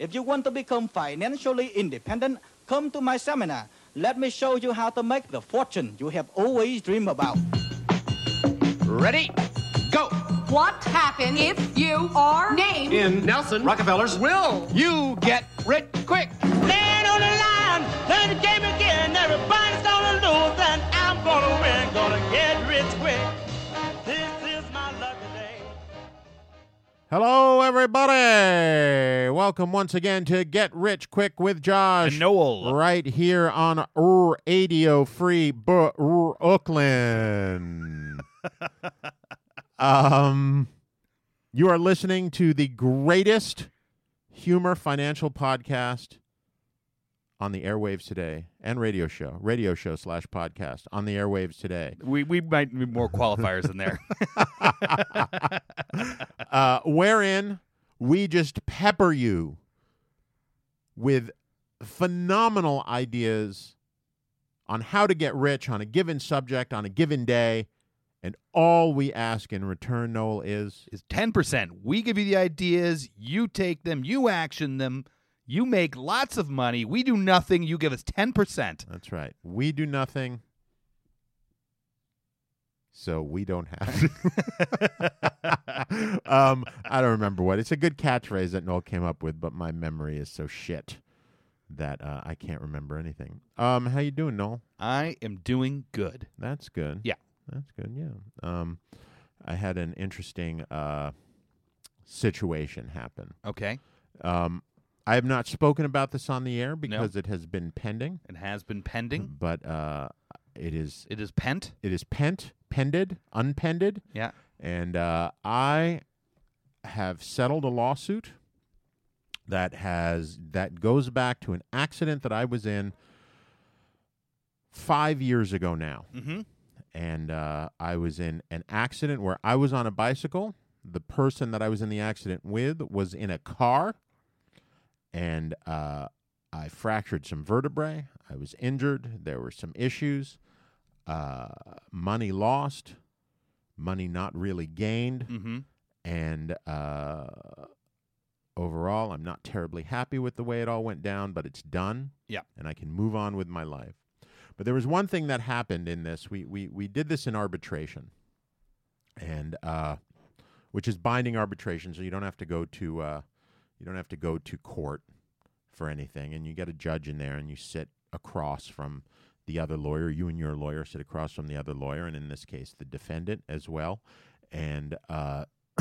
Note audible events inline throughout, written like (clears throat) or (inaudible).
If you want to become financially independent, come to my seminar. Let me show you how to make the fortune you have always dreamed about. Ready? Go! What happens if you are named In Nelson Rockefeller's will, you get rich quick. Stand on the line, play the game again. Everybody's gonna lose, and I'm gonna win. Gonna get Hello, everybody. Welcome once again to Get Rich Quick with Josh. And Noel. Right here on Radio Free Brooklyn. (laughs) um, you are listening to the greatest humor financial podcast on the airwaves today and radio show, radio show slash podcast on the airwaves today. We we might need more qualifiers in there. (laughs) uh, wherein we just pepper you with phenomenal ideas on how to get rich on a given subject on a given day. And all we ask in return, Noel, is Is ten percent. We give you the ideas, you take them, you action them, you make lots of money. We do nothing. You give us ten percent. that's right. We do nothing, so we don't have to. (laughs) (laughs) um, I don't remember what. It's a good catchphrase that Noel came up with, but my memory is so shit that uh, I can't remember anything. Um, how you doing, Noel? I am doing good. That's good. Yeah. That's good. Yeah. Um, I had an interesting uh, situation happen. Okay. Um, I have not spoken about this on the air because it has been pending, It has been pending. but uh, it is It is pent. it is pent, pended, unpended, Yeah. and uh, I have settled a lawsuit that has that goes back to an accident that I was in five years ago now. Mm-hmm. and uh, I was in an accident where I was on a bicycle. The person that I was in the accident with was in a car, and uh, I fractured some vertebrae. I was injured. There were some issues. Uh, money lost, money not really gained, Mm-hmm. and uh, overall, I'm not terribly happy with the way it all went down. But it's done. Yeah. and I can move on with my life. But there was one thing that happened in this. We we we did this in arbitration, and uh, which is binding arbitration, so you don't have to go to uh, you don't have to go to court for anything, and you get a judge in there, and you sit across from the other lawyer. You and your lawyer sit across from the other lawyer, and in this case, the defendant as well, and uh, (clears throat)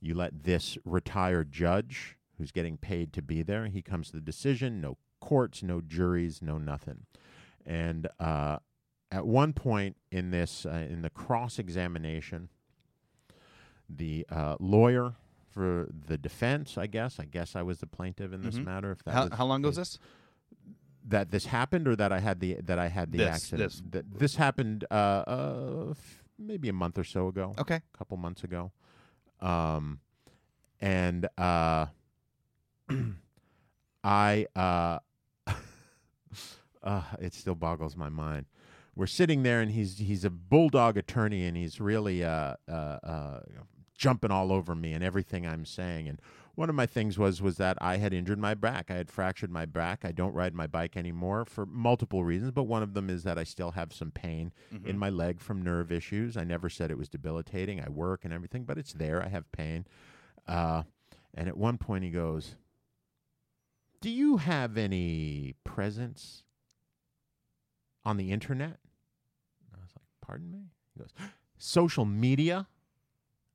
you let this retired judge who's getting paid to be there. He comes to the decision. No courts, no juries, no nothing. And uh, at one point in this, uh, in the cross examination, the uh, lawyer for the defense, I guess, I guess I was the plaintiff in this Mhm. matter. If that How, was how long goes case. this? That this happened, or that I had the that I had the This, accident. this. That this happened uh, uh, f- maybe a month or so ago Okay. a couple months ago. Um, and uh, (clears throat) I, uh, (laughs) uh, it still boggles my mind. We're sitting there, and he's he's a bulldog attorney, and he's really uh, uh, uh, jumping all over me and everything I'm saying. And one of my things was was that I had injured my back. I had fractured my back. I don't ride my bike anymore for multiple reasons, but one of them is that I still have some pain in my leg from nerve issues. I never said it was debilitating. I work and everything, but it's there. I have pain. Uh, and at one point, he goes, "Do you have any presence on the internet?" And I was like, "Pardon me." He goes, "Social media."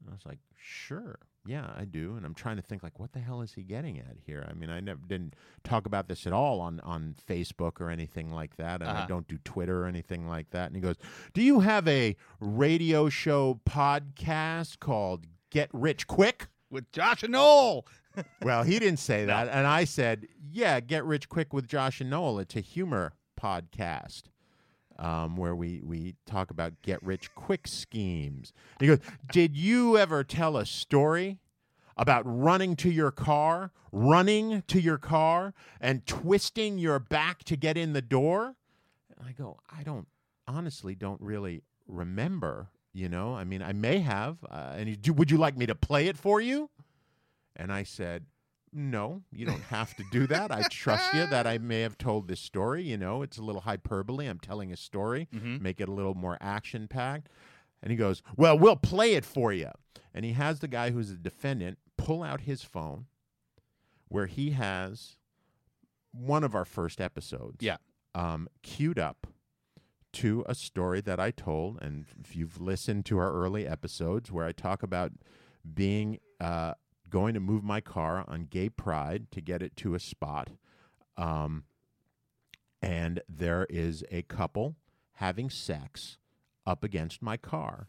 And I was like, "Sure." Yeah, I do, and I'm trying to think like, what the hell is he getting at here? I mean, I never didn't talk about this at all on on Facebook or anything like that, and I Uh-huh. don't do Twitter or anything like that. And he goes, "Do you have a radio show podcast called Get Rich Quick?" With Josh and Noel. (laughs) Well, he didn't say that, and I said, "Yeah, Get Rich Quick with Josh and Noel. It's a humor podcast." Um, where we, we talk about get rich quick schemes. He goes, Did you ever tell a story about running to your car, running to your car, and twisting your back to get in the door? And I go, I don't, honestly, don't really remember. You know, I mean, I may have. Uh, and would you like me to play it for you? And I said, no, you don't have to do that. I trust you that I may have told this story. You know, it's a little hyperbole. I'm telling a story, make it a little more action packed. And he goes, Well, we'll play it for you. And he has the guy who's the defendant pull out his phone where he has one of our first episodes Yeah. um, queued up to a story that I told. And if you've listened to our early episodes where I talk about being uh, going to move my car on gay pride to get it to a spot, um, and there is a couple having sex up against my car.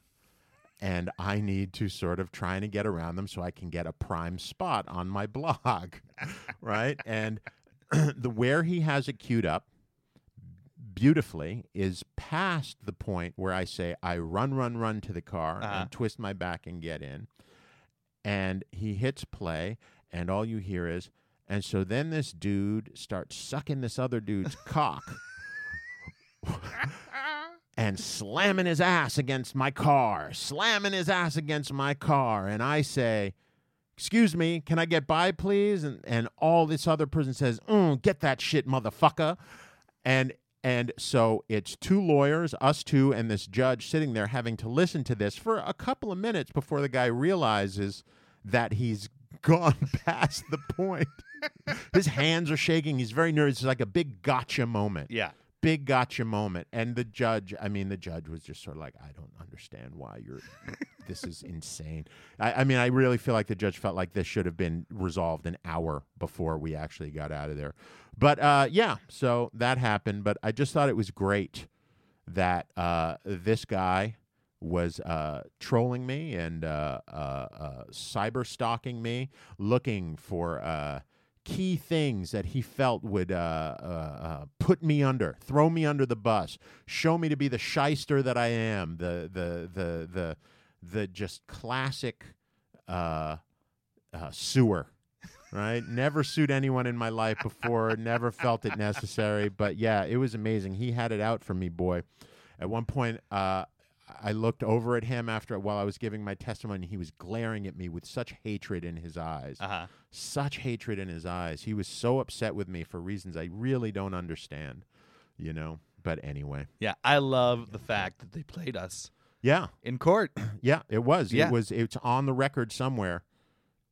And I need to sort of trying to get around them so I can get a prime spot on my (laughs) blog, right? And (clears throat) the where he has it queued up beautifully is past the point where I say I run, run, run to the car Uh-huh. and twist my back and get in. And he hits play, and all you hear is, and so then this dude starts sucking this other dude's (laughs) cock (laughs) and slamming his ass against my car, slamming his ass against my car. And I say, Excuse me, can I get by, please? And and all this other person says, mm, get that shit, motherfucker. And and so it's two lawyers, us two, and this judge sitting there having to listen to this for a couple of minutes before the guy realizes that he's (laughs) gone past the point. (laughs) His hands are shaking. He's very nervous. It's like a big gotcha moment Yeah. Big gotcha moment. And the judge, I mean, the judge was just sort of like, I don't understand why you're, this is insane. I, I mean, I really feel like the judge felt like this should have been resolved an hour before we actually got out of there. But uh, yeah, so that happened. But I just thought it was great that uh, this guy was uh, trolling me and uh, uh, uh, cyber stalking me, looking for key things that he felt would uh, uh, uh, put me under, throw me under the bus, show me to be the shyster that I am, the the the the the just classic uh, uh, sewer. Right, (laughs) never sued anyone in my life before. never felt it necessary, but yeah, it was amazing. He had it out for me, boy. At one point, uh, I looked over at him after while I was giving my testimony. He was glaring at me with such hatred in his eyes, Uh huh. such hatred in his eyes. He was so upset with me for reasons I really don't understand, you know. But anyway, Yeah. I love the fact that they played us yeah, in court. (clears throat) yeah, it was. Yeah. It was. It's on the record somewhere.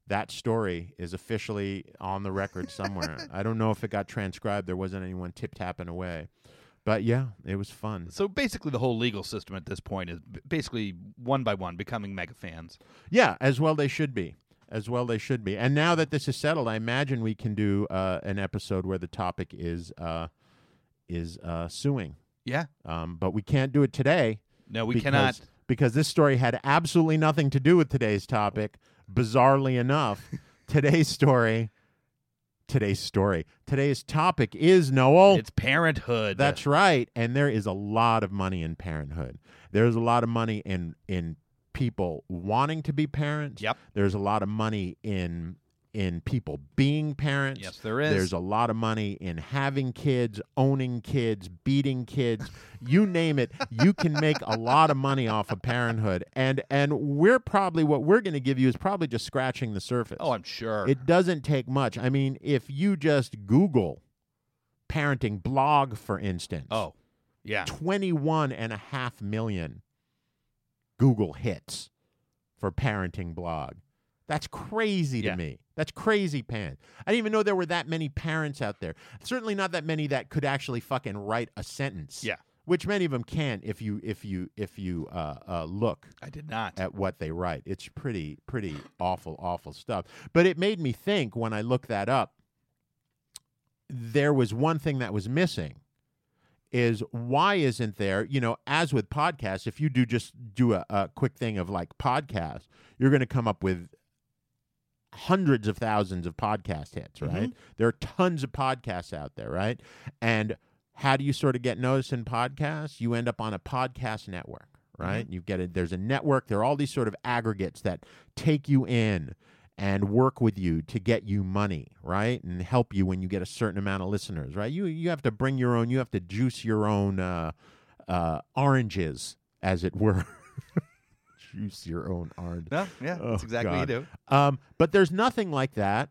That story is officially on the record somewhere. (laughs) I don't know if it got transcribed. There wasn't anyone tip tapping away, but yeah, it was fun. So basically, the whole legal system at this point is basically one by one becoming mega fans. Yeah, as well they should be. As well they should be. And now that this is settled, I imagine we can do uh, an episode where the topic is uh, is uh, suing. Yeah. Um, but we can't do it today. No, we because, cannot. because this story had absolutely nothing to do with today's topic. Bizarrely enough, (laughs) today's story, today's story, today's topic is Noel. It's parenthood. That's right. And there is a lot of money in parenthood. There's a lot of money in in people wanting to be parents. Yep. There's a lot of money in in people being parents. Yes, there is. There's a lot of money in having kids, owning kids, beating kids. (laughs) you name it, you can make a lot of money off of parenthood. And and we're probably what we're going to give you is probably just scratching the surface. Oh, I'm sure. It doesn't take much. I mean, if you just Google parenting blog, for instance, oh, yeah. 21 and a half million Google hits for parenting blog. That's crazy to Yeah. me. That's crazy Pan. I didn't even know there were that many parents out there. Certainly not that many that could actually fucking write a sentence. Yeah. Which many of them can if you if you if you uh, uh, look I did not. at what they write. It's pretty, pretty awful, awful stuff. But it made me think when I looked that up, there was one thing that was missing is why isn't there, you know, as with podcasts, if you do just do a, a quick thing of like podcasts, you're going to come up with hundreds of thousands of podcast hits, right? There are tons of podcasts out there, right? And how do you sort of get noticed in podcasts? You end up on a podcast network, right? You get it. There's a network. There are all these sort of aggregates that take you in and work with you to get you money, right? And help you when you get a certain amount of listeners, right? You you have to bring your own. You have to juice your own uh, uh, oranges, as it were. (laughs) juice your own orange. No, yeah, Oh, that's exactly what you do. Um, but there's nothing like that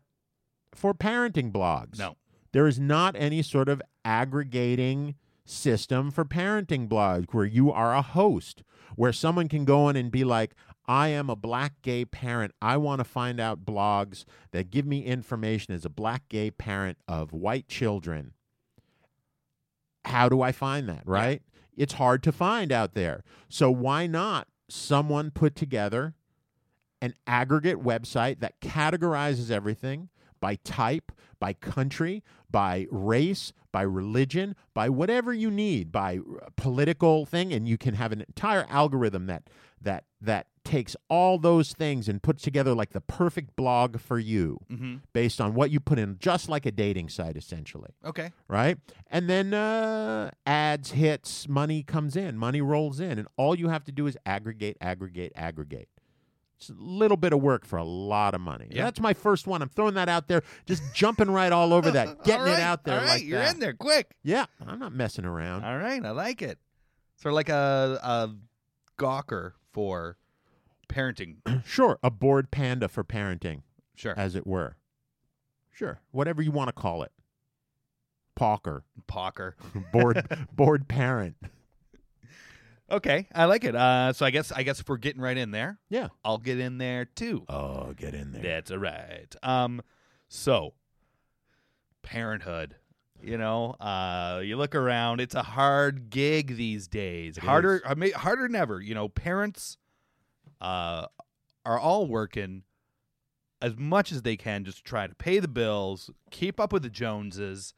for parenting blogs. No. There is not any sort of aggregating system for parenting blogs where you are a host, where someone can go in and be like, I am a black gay parent. I want to find out blogs that give me information as a black gay parent of white children. How do I find that, right? It's hard to find out there. So why not someone put together an aggregate website that categorizes everything by type, by country, by race, by religion, by whatever you need, by uh, political thing, and you can have an entire algorithm that that that takes all those things and puts together like the perfect blog for you Mm-hmm. based on what you put in, just like a dating site essentially Okay. right? And then uh, ads hits, money comes in, money rolls in, and all you have to do is aggregate, aggregate, aggregate. It's a little bit of work for a lot of money. Yeah. That's my first one. I'm throwing that out there, just jumping right all over that, (laughs) getting right, it out there all right, like you're that. in there quick. Yeah, I'm not messing around. All right, I like it. Sort of like a a gawker for parenting. (clears throat) Sure, a bored panda for parenting, Sure. as it were. Sure, whatever you want to call it. Pawker, Pocker. bored, (laughs) bored (laughs) parent. Okay, I like it. Uh, so I guess I guess if we're getting right in there, Yeah. I'll get in there too. Oh, get in there. That's all right. Um, so parenthood. You know, uh, you look around; it's a hard gig these days. It harder. I mean, harder than ever. You know, parents uh, are all working as much as they can just to try to pay the bills, keep up with the Joneses.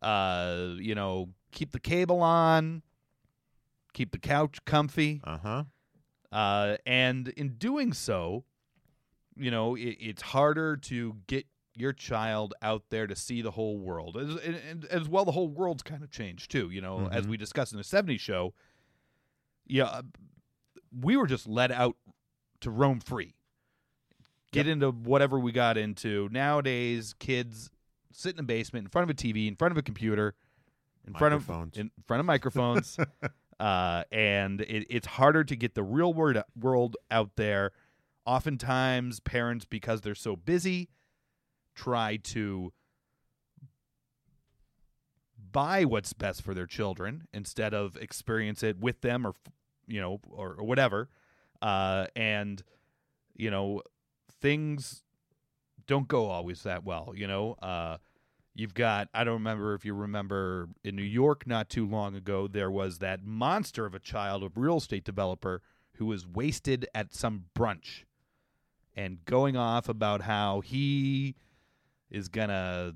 Uh, you know, keep the cable on, keep the couch comfy. Uh huh. Uh, and in doing so, you know, it, it's harder to get your child out there to see the whole world. As, and, as well, the whole world's kind of changed too. You know, as Mhm. we discussed in the '70s show, yeah, we were just let out to roam free, get into whatever we got into. Nowadays, kids sit in the basement in front of a TV, in front of a computer, in front of Microphones. in front of microphones. (laughs) uh, and it, it's harder to get the real word, world out there. Oftentimes, parents, because they're so busy, try to buy what's best for their children instead of experience it with them or you know or, or whatever uh, and you know things don't go always that well you know uh, You've got, I don't remember if you remember in New York not too long ago, there was that monster of a child, a real estate developer, who was wasted at some brunch and going off about how he is to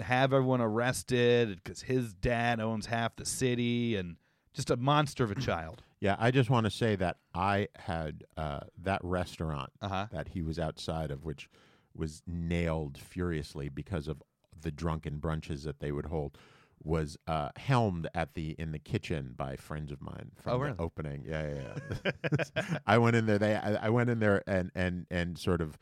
have everyone arrested because his dad owns half the city and just a monster of a child. Yeah, I just want to say that I had uh, that restaurant Uh huh. that he was outside of, which was nailed furiously because of the drunken brunches that they would hold, was uh, helmed at the in the kitchen by friends of mine from Oh, the really? opening. Yeah, yeah. yeah. (laughs) (laughs) I went in there. They, I, I went in there and and and sort of.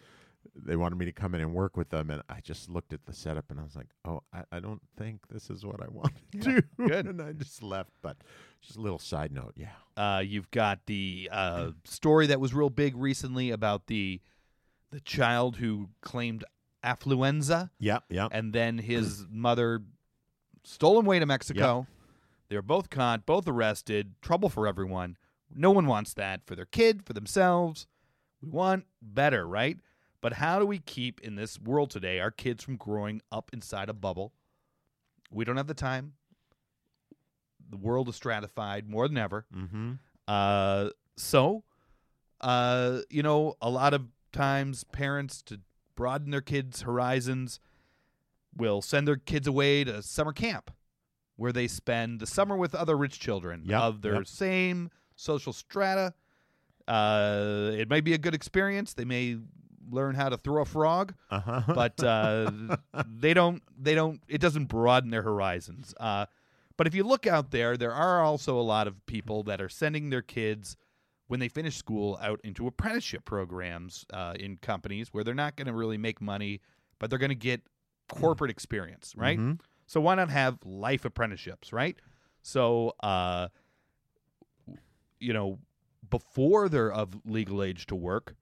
They wanted me to come in and work with them, and I just looked at the setup and I was like, "Oh, I, I don't think this is what I (laughs) want to do." good. and I just left. But just a little side note, yeah. Uh, you've got the uh, story that was real big recently about the the child who claimed affluenza. Yep, yep. and then his mother stole him away to Mexico. They were both caught, both arrested. Trouble for everyone. No one wants that for their kid, for themselves. We want better, right? But how do we keep in this world today our kids from growing up inside a bubble? We don't have the time. The world is stratified more than ever. Mm-hmm. Uh, so, uh, you know, a lot of times parents to broaden their kids' horizons will send their kids away to summer camp where they spend the summer with other rich children Yep, of their yep. same social strata. Uh, it may be a good experience. They may learn how to throw a frog, Uh huh. but uh, (laughs) they don't. They don't. It doesn't broaden their horizons. Uh, but if you look out there, there are also a lot of people that are sending their kids when they finish school out into apprenticeship programs uh, in companies where they're not going to really make money, but they're going to get corporate experience, right? Mhm. So why not have life apprenticeships, right? So, uh, you know, before they're of legal age to work,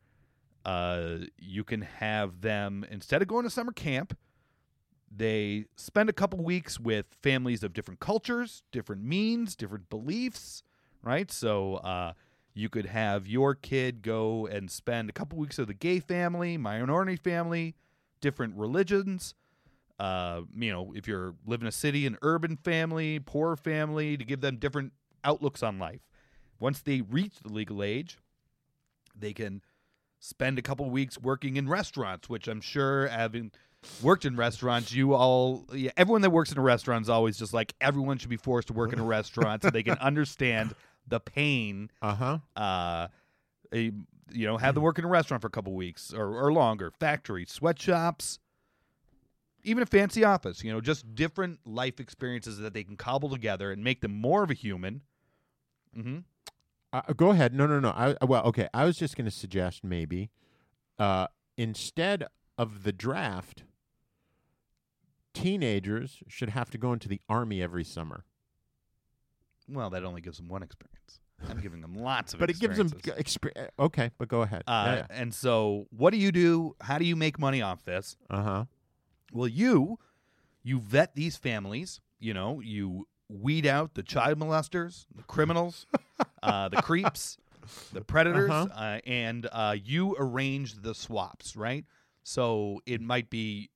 uh, you can have them instead of going to summer camp, They spend a couple weeks with families of different cultures, different means, different beliefs, right? So uh, you could have your kid go and spend a couple weeks with a gay family, minority family, different religions. Uh, you know, if you're live in a city, an urban family, poor family, to give them different outlooks on life. Once they reach the legal age, they can spend a couple weeks working in restaurants, which I'm sure having worked in restaurants, you all, yeah, everyone that works in a restaurant is always just like everyone should be forced to work in a restaurant so they can (laughs) understand the pain. Uh huh. Uh, a, you know, have them work in a restaurant for a couple weeks or, or longer. Factory, sweatshops, even a fancy office. You know, just different life experiences that they can cobble together and make them more of a human. hmm Uh, go ahead. No, no, no. I well, okay. I was just going to suggest maybe uh, instead of the draft, teenagers should have to go into the army every summer. Well, that only gives them one experience. I'm (laughs) giving them lots of But it gives them experiences. exper- okay. But go ahead. Uh, And so, what do you do? How do you make money off this? Uh huh. Well, you you vet these families. You know, you weed out the child molesters, the criminals, (laughs) uh, the creeps, the predators, Uh-huh. uh, and uh, you arrange the swaps. Right. So it might be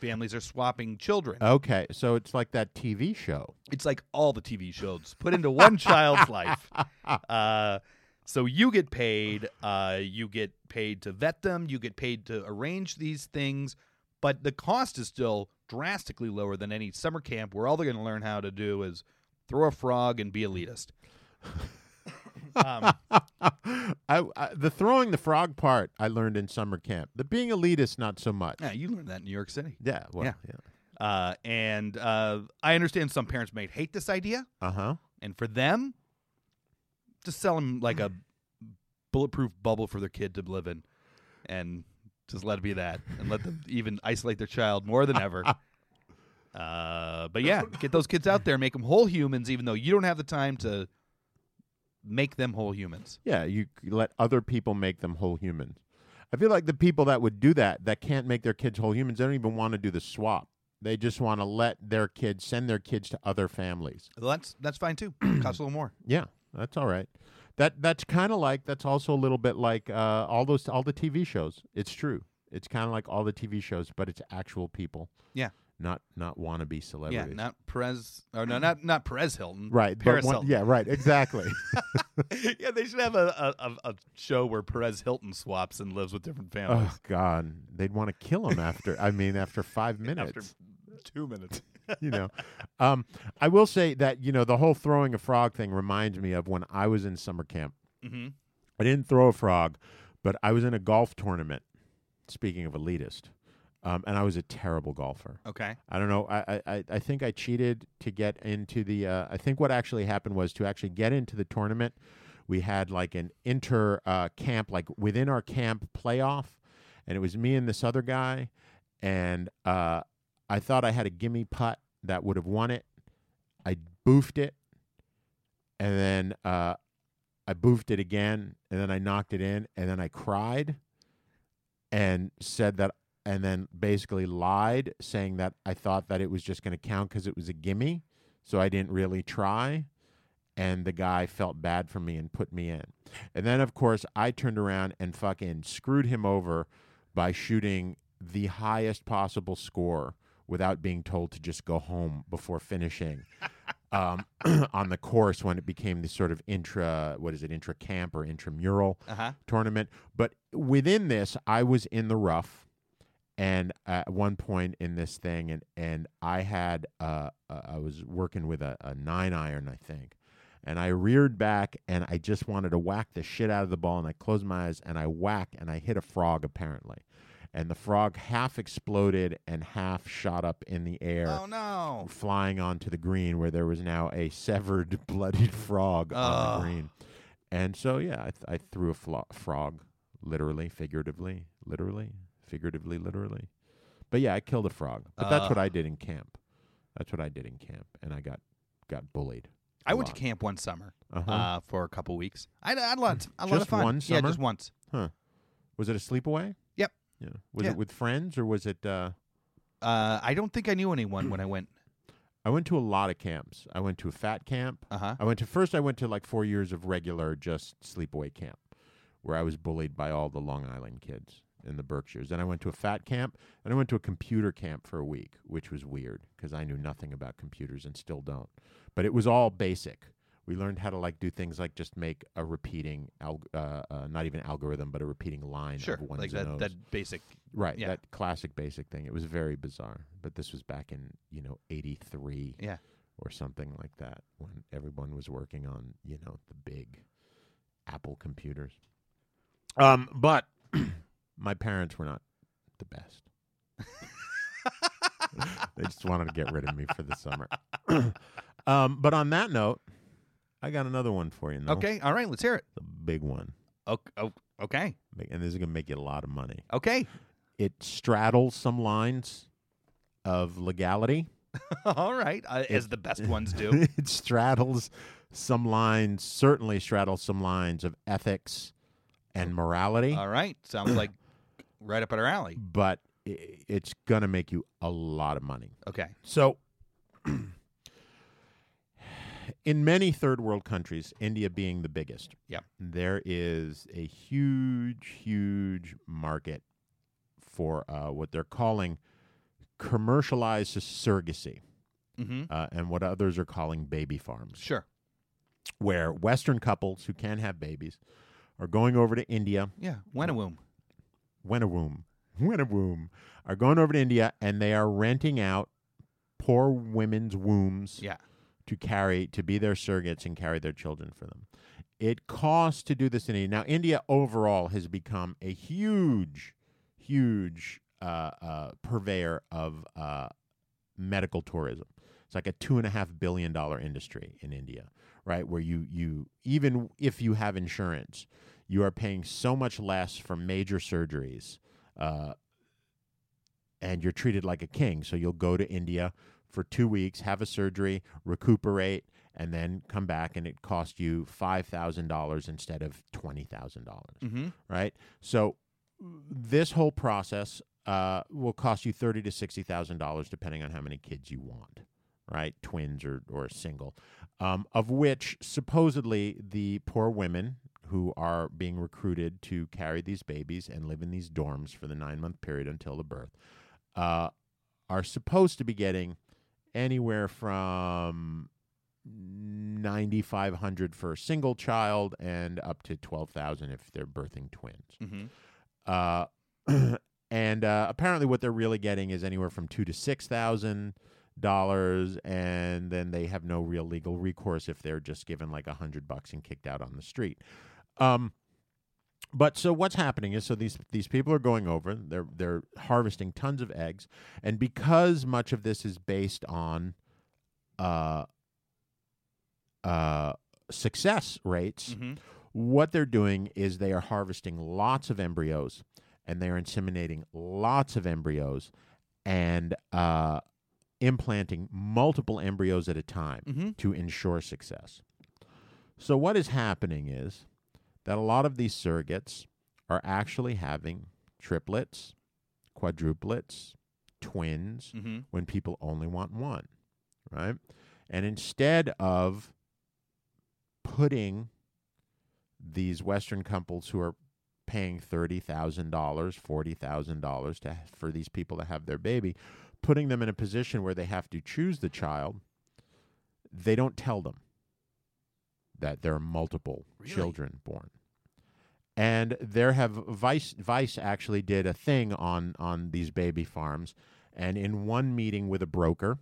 families are swapping children. Okay. So it's like that TV show. It's like all the TV shows put into one child's life. (laughs) Uh, so you get paid. Uh, you get paid to vet them. You get paid to arrange these things, but the cost is still drastically lower than any summer camp where all they're going to learn how to do is throw a frog and be elitist. (laughs) um, (laughs) I, I the throwing the frog part I learned in summer camp. The being elitist not so much. yeah, you learned that in New York City. Yeah. Well, Yeah. yeah. Uh, and uh, I understand some parents may hate this idea, Uh huh. and for them, just sell them like a bulletproof bubble for their kid to live in, and just let it be that, and let them (laughs) even isolate their child more than ever. (laughs) Uh, but yeah, get those kids out there, make them whole humans, even though you don't have the time to make them whole humans. Yeah, you let other people make them whole humans. I feel like the people that would do that, that can't make their kids whole humans, they don't even want to do the swap. They just want to let their kids send their kids to other families. Well, that's that's fine too. Costs a little more. (clears throat) Yeah, that's all right. That that's kind of like that's also a little bit like uh, all those all the TV shows. It's true. It's kind of like all the TV shows, but it's actual people, Yeah, not not wannabe celebrities. yeah, not Perez or no, (laughs) not not Perez Hilton. right. Paris one, Hilton. yeah, right. Exactly. (laughs) (laughs) yeah, they should have a, a, a, show where Perez Hilton swaps and lives with different families. oh God, they'd want to kill him after. I mean, after five minutes. After two minutes. you know. Um, I will say that you know the whole throwing a frog thing reminds me of when I was in summer camp. hmm I didn't throw a frog, but I was in a golf tournament. Speaking of elitist, um, and I was a terrible golfer. Okay. I don't know. I, I- I, think I cheated to get into the. Uh, I think what actually happened was to actually get into the tournament. We had like an inter uh, camp, like within our camp playoff, and it was me and this other guy, and uh, I thought I had a gimme putt that would have won it. I boofed it, and then uh, I boofed it again, and then I knocked it in, and then I cried, and said that and then basically lied, saying that I thought that it was just going to count because it was a gimme, so I didn't really try. And the guy felt bad for me and put me in. And then, of course, I turned around and fucking screwed him over by shooting the highest possible score without being told to just go home before finishing (laughs) um, (clears throat) on the course when it became the sort of intra, what is it, intra camp or intramural Uh huh. tournament. But within this, I was in the rough, and at one point in this thing, and and I had uh, uh, I was working with a, a nine iron, I think, and I reared back, and I just wanted to whack the shit out of the ball, and I closed my eyes, and I whacked, and I hit a frog apparently. And the frog half exploded and half shot up in the air Oh no. flying onto the green where there was now a severed, (laughs) bloodied frog on the green. And so, yeah, I, th- I threw a flo- frog, literally, figuratively, literally, figuratively, literally. But yeah, I killed a frog. But that's what I did in camp. That's what I did in camp, and I got got bullied. I went to camp one summer Uh-huh. uh, for a couple weeks. I had, a lot, a lot of fun. one summer? Yeah, just once. Huh? Was it a sleepaway? Yep. Yeah. Was Yeah. it with friends or was it? Uh, Uh, I don't think I knew anyone when I went. (clears throat) I went to a lot of camps. I went to a fat camp. Uh-huh. I went to first. I went to like four years of regular just sleepaway camp, where I was bullied by all the Long Island kids in the Berkshires. Then I went to a fat camp, and I went to a computer camp for a week, which was weird because I knew nothing about computers and still don't. But it was all basic. We learned how to like do things like just make a repeating, alg- uh, uh, not even algorithm, but a repeating line Sure, of ones like and that O's. that basic. Right, Yeah. that classic basic thing. It was very bizarre, but this was back in you know '83 Yeah. or something like that when everyone was working on you know the big Apple computers. Um, but my parents were not the best. (laughs) they just wanted to get rid of me for the summer. (coughs) um, but on that note, I got another one for you. Noel. Okay. All right. Let's hear it. the big one. okay. And this is gonna make you a lot of money. Okay. It straddles some lines of legality. (laughs) All right. Uh, as the best ones do. (laughs) it straddles some lines, certainly straddles some lines of ethics and morality, All right. Sounds like right up at our alley. but i- it's going to make you a lot of money. Okay. So, (clears throat) in many third world countries, India being the biggest, Yep. there is a huge, huge market for uh, what they're calling commercialized surrogacy, Mm-hmm. uh, and what others are calling baby farms. Sure. where Western couples who can have babies are going over to India, Yeah. Wenawum. Wenawum, Wenawum, are going over to India and they are renting out poor women's wombs Yeah. to carry, to be their surrogates and carry their children for them. It costs to do this in India. Now, India overall has become a huge, huge uh, uh, purveyor of uh, medical tourism. It's like a two and a half billion dollar industry in India, right? Where you you even if you have insurance, you are paying so much less for major surgeries, uh, and you're treated like a king. So you'll go to India for two weeks, have a surgery, recuperate, and then come back, and it costs you five thousand dollars instead of twenty thousand dollars Mm-hmm. right? So this whole process uh, will cost you thirty to sixty thousand dollars, depending on how many kids you want, right? Twins or or single, um, of which supposedly the poor women who are being recruited to carry these babies and live in these dorms for the nine month period until the birth uh, are supposed to be getting anywhere from 9500 for a single child and up to 12000 if they're birthing twins Mm-hmm. uh, (clears throat) and uh, apparently what they're really getting is anywhere from two to six thousand dollars and then they have no real legal recourse if they're just given like a hundred bucks and kicked out on the street um, but so what's happening is so these these people are going over they're they're harvesting tons of eggs and because much of this is based on uh uh success rates Mm-hmm. what they're doing is they are harvesting lots of embryos and they're inseminating lots of embryos and uh, implanting multiple embryos at a time Mhm. to ensure success. So, what is happening is that a lot of these surrogates are actually having triplets, quadruplets, twins, Mm-hmm. when people only want one, right? And instead of putting these Western couples who are paying thirty thousand dollars, forty thousand dollars to for these people to have their baby, putting them in a position where they have to choose the child, they don't tell them that there are multiple Really? children born. And there have Vice Vice actually did a thing on on these baby farms, and in one meeting with a broker,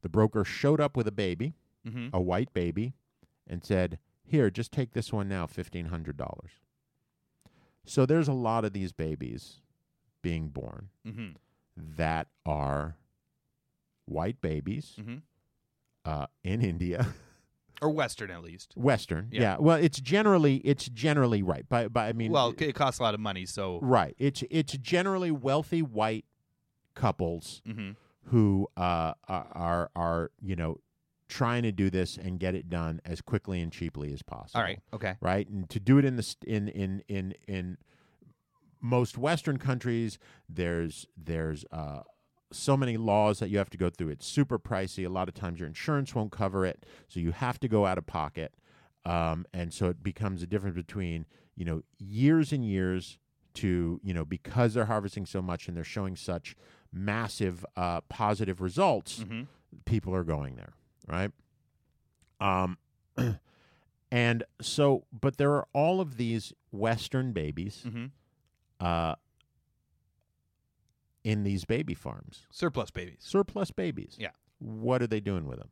the broker showed up with a baby, Mm-hmm. a white baby, and said, "Here, just take this one now, fifteen hundred dollars." So there's a lot of these babies being born Mm-hmm. that are white babies Mm-hmm. uh, in India. (laughs) Or Western, at least. Western, Yeah. yeah. Well, it's generally it's generally right. By by, I mean, well, it costs a lot of money, so. right. It's it's generally wealthy white couples Mm-hmm. who uh, are are are you know trying to do this and get it done as quickly and cheaply as possible. All right. Okay. right? And to do it in the st- in in in in most Western countries, there's there's uh, so many laws that you have to go through. It's super pricey. A lot of times your insurance won't cover it, so you have to go out of pocket. Um, and so it becomes a difference between you know years and years to you know because they're harvesting so much and they're showing such massive uh, positive results. People are going there, right? Um, (clears throat) and so, but there are all of these Western babies Mhm. uh, in these baby farms, Surplus babies. surplus babies. Yeah. What are they doing with them?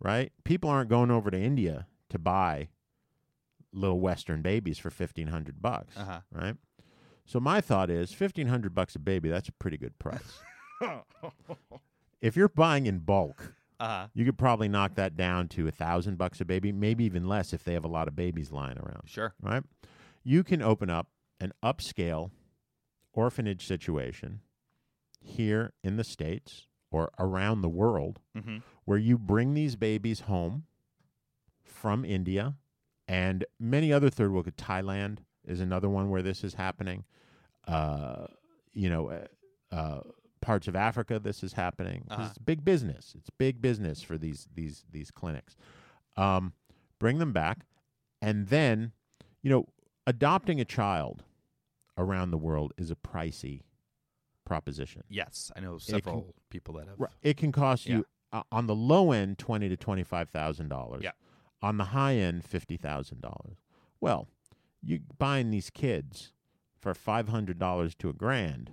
Right? People aren't going over to India to buy little Western babies for fifteen hundred bucks. Uh-huh. Right? So my thought is fifteen hundred bucks a baby. That's a pretty good price. (laughs) if you're buying in bulk, Uh-huh. you could probably knock that down to a thousand bucks a baby, maybe even less if they have a lot of babies lying around. Sure. Right? You can open up an upscale orphanage situation here in the States or around the world Mhm. where you bring these babies home from India and many other third world Thailand is another one where this is happening. Uh, you know, uh, uh, parts of Africa, this is happening. Uh-huh. It's big business. It's big business for these these these clinics. Um, bring them back, and then, you know, adopting a child around the world is a pricey proposition. Yes, I know can- several people that have. It can cost you uh, on the low end twenty to twenty five thousand dollars. Yeah. On the high end fifty thousand dollars. Well, you buying these kids for five hundred dollars to a grand,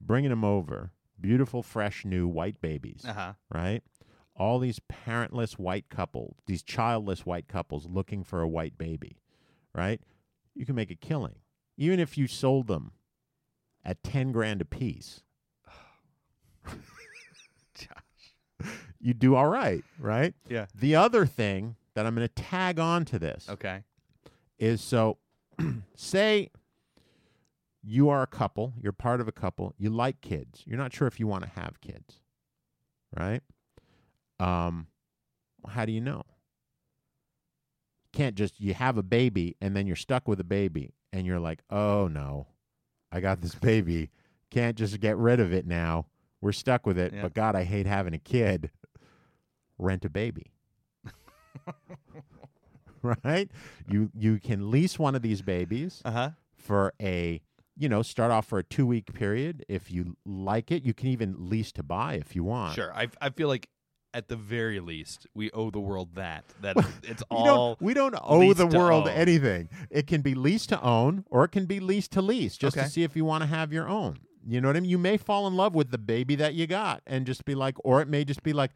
bringing them over, beautiful, fresh, new white babies, Uh-huh. right? All these parentless white couples, these childless white couples looking for a white baby, right? You can make a killing, even if you sold them at ten grand a piece. (sighs) Josh. you do all right, right? Yeah. The other thing that I'm going to tag on to this Okay. is so (clears throat) say you are a couple, you're part of a couple, you like kids. You're not sure if you want to have kids. Right? Um how do you know? Can't just you have a baby and then you're stuck with a baby and you're like, "Oh no. I got this baby. Can't just get rid of it now. We're stuck with it, Yeah. but god, I hate having a kid." Rent a baby (laughs) right? You you can lease one of these babies Uh-huh. for a you know start off for a two week period if you like it. You can even lease to buy if you want. Sure. I I feel like at the very least we owe the world that that (laughs) it's all don't, we don't owe the world own. anything. It can be leased to own or it can be leased to lease just Okay. to see if you want to have your own. You know what I mean? You may fall in love with the baby that you got and just be like, or it may just be like,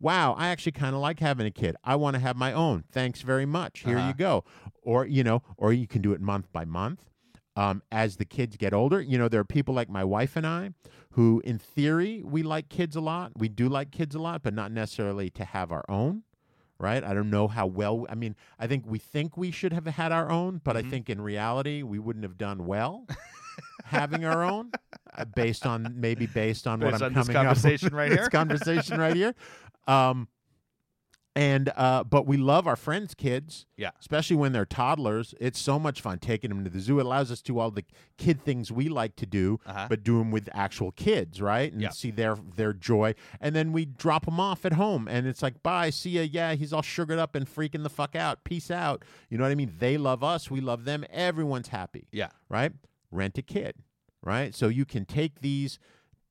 wow, I actually kind of like having a kid. I want to have my own. Thanks very much. Here Uh-huh. you go. Or, you know, or you can do it month by month. Um, as the kids get older, you know, there are people like my wife and I who, in theory, we like kids a lot. We do like kids a lot, but not necessarily to have our own right? I don't know how well. I mean, I think we think we should have had our own, but I think in reality we wouldn't have done well having our own, uh, based on maybe based on Based what I'm on this coming up with. conversation right (laughs) this conversation right here. Um, and uh, but we love our friends' kids, Yeah. especially when they're toddlers. It's so much fun taking them to the zoo. It allows us to do all the kid things we like to do, Uh-huh. but do them with actual kids, right? And Yeah. see their their joy. And then we drop them off at home, and it's like, bye, see ya. Yeah, he's all sugared up and freaking the fuck out. Peace out. You know what I mean? They love us. We love them. Everyone's happy Yeah. right? Rent a kid, right? So you can take these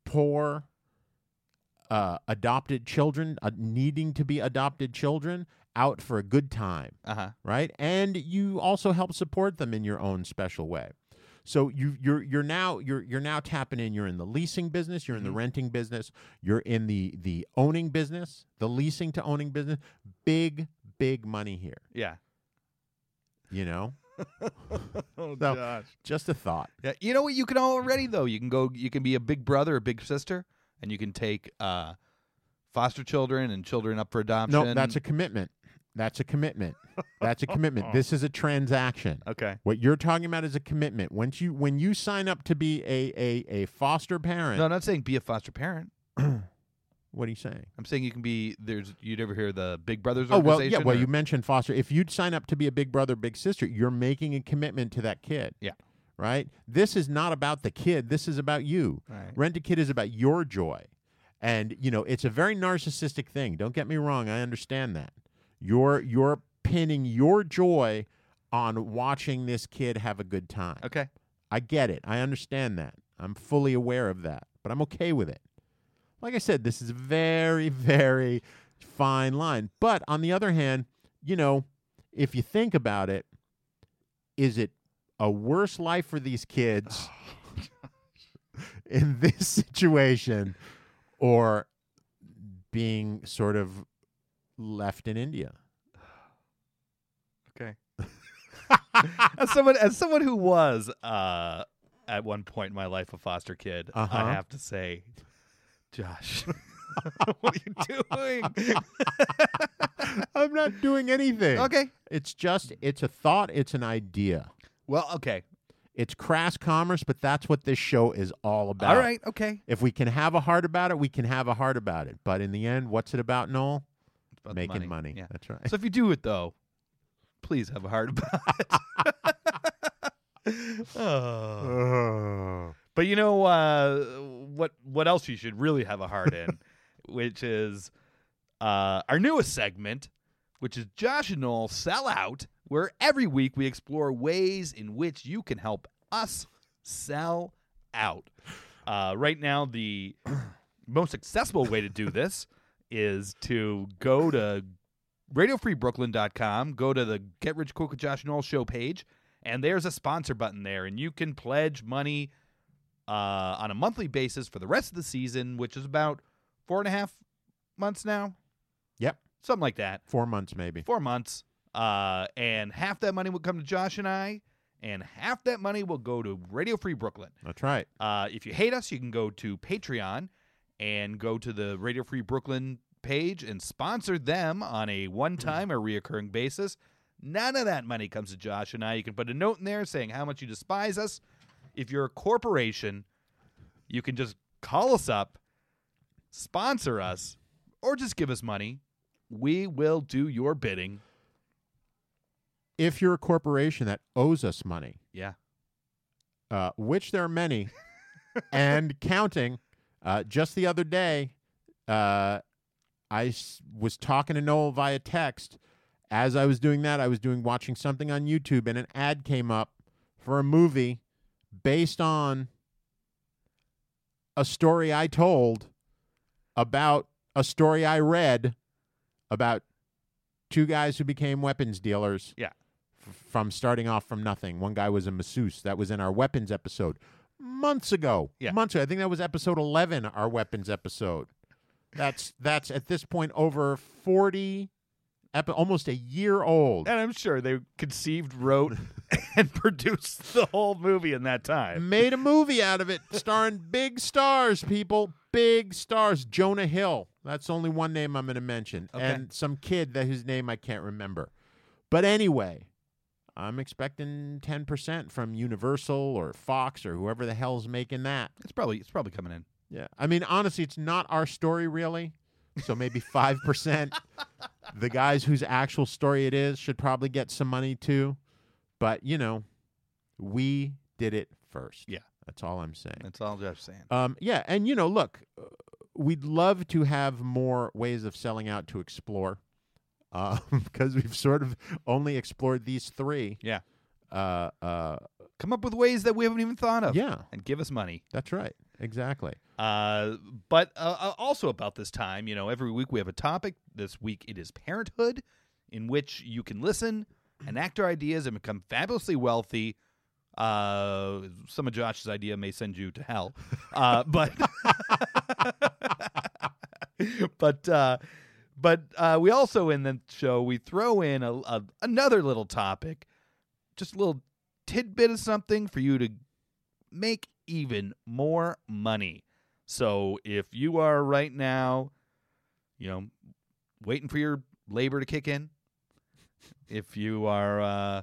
poor uh, adopted children, uh, needing to be adopted children, out for a good time, Uh-huh. right? And you also help support them in your own special way. So you you're you're now you're you're now tapping in. You're in the leasing business. You're in the renting business. You're in the the owning business, the leasing to owning business. Big big money here. Yeah. You know, (laughs) Oh So- gosh. just a thought. Yeah, you know what? You can already though. You can go. You can be a big brother, a big sister, and you can take uh, foster children and children up for adoption. No, that's a commitment. That's a commitment. That's a (laughs) commitment. This is a transaction. okay. What you're talking about is a commitment. Once you when you sign up to be a a, a foster parent, No, I'm not saying be a foster parent. (clears throat) what are you saying? I'm saying you can be. There's. You'd ever hear the Big Brothers Oh well, yeah. Well, or- you mentioned foster. If you'd sign up to be a big brother, big sister, you're making a commitment to that kid. Yeah. Right. This is not about the kid. This is about you. Right. Rent a kid is about your joy. And you know, it's a very narcissistic thing. Don't get me wrong, I understand that. You're you're pinning your joy on watching this kid have a good time. Okay. I get it. I understand that. I'm fully aware of that, but I'm okay with it. Like I said, this is a very, (laughs) very fine line. But on the other hand, you know, if you think about it, is it a worse life for these kids (laughs) (laughs) in this situation or being sort of left in India? Okay. (laughs) as someone as someone who was uh at one point in my life a foster kid, Uh-huh. I have to say, Josh, what are you doing? I'm not doing anything. okay. It's just it's a thought, it's an idea. Well, okay. It's crass commerce, but that's what this show is all about. All right. Okay. If we can have a heart about it, we can have a heart about it. But in the end, what's it about, Noel? It's about Making money. Yeah. That's right. So if you do it though, please have a heart about (laughs) it. (laughs) Oh. But you know uh, what? What else you should really have a heart in, (laughs) which is uh, our newest segment, which is Josh and Noel sell out, where every week we explore ways in which you can help us sell out. Uh, right now, the (clears throat) most accessible way to do this is to go to radiofreebrooklyn.com, go to the Get Rich Quick with Josh Noel show page, and there's a sponsor button there, and you can pledge money uh, on a monthly basis for the rest of the season, which is about four and a half months now, Yep. something like that, Four months maybe. four months. Uh, and half that money will come to Josh and I, and half that money will go to Radio Free Brooklyn. That's right. Uh, if you hate us, you can go to Patreon and go to the Radio Free Brooklyn page and sponsor them on a one time or reoccurring basis. None of that money comes to Josh and I. You can put a note in there saying how much you despise us. If you're a corporation, you can just call us up, sponsor us, or just give us money. We will do your bidding. If you're a corporation that owes us money, Yeah. uh, which there are many, (laughs) and counting. Uh, just the other day, uh, I s- was talking to Noel via text. As I was doing that, I was doing watching something on YouTube, and an ad came up for a movie based on a story I told about a story I read about two guys who became weapons dealers Yeah. From starting off from nothing. One guy was a masseuse. That was in our weapons episode months ago. Yeah. Months ago. I think that was episode 11, our weapons episode. That's that's at this point over 40 epi- almost a year old. And I'm sure they conceived, wrote, (laughs) and produced the whole movie in that time. Made a movie out of it (laughs) starring big stars, people. Big stars. Jonah Hill. That's only one name I'm going to mention. Okay. And some kid that whose name I can't remember. But anyway, I'm expecting 10% from Universal or Fox or whoever the hell's making that. It's probably it's probably coming in. Yeah. I mean, honestly, it's not our story really. So maybe (laughs) 5%. the guys whose actual story it is should probably get some money too. But, you know, we did it first. Yeah. That's all I'm saying. That's all Jeff's saying. Um, yeah, and you know, look, uh, we'd love to have more ways of selling out to explore, (laughs) because we've sort of only explored these three. Yeah. Uh, uh, Come up with ways that we haven't even thought of. yeah, And give us money. that's right, exactly. Uh, but uh, uh, also about this time, you know, every week we have a topic. This week it is parenthood, in which you can listen, enact our ideas, and become fabulously wealthy. Uh, some of Josh's idea may send you to hell, uh, but (laughs) but uh, but uh, we also in the show we throw in a, a another little topic, just a little tidbit of something for you to make even more money. So if you are right now, you know, waiting for your labor to kick in, if you are uh,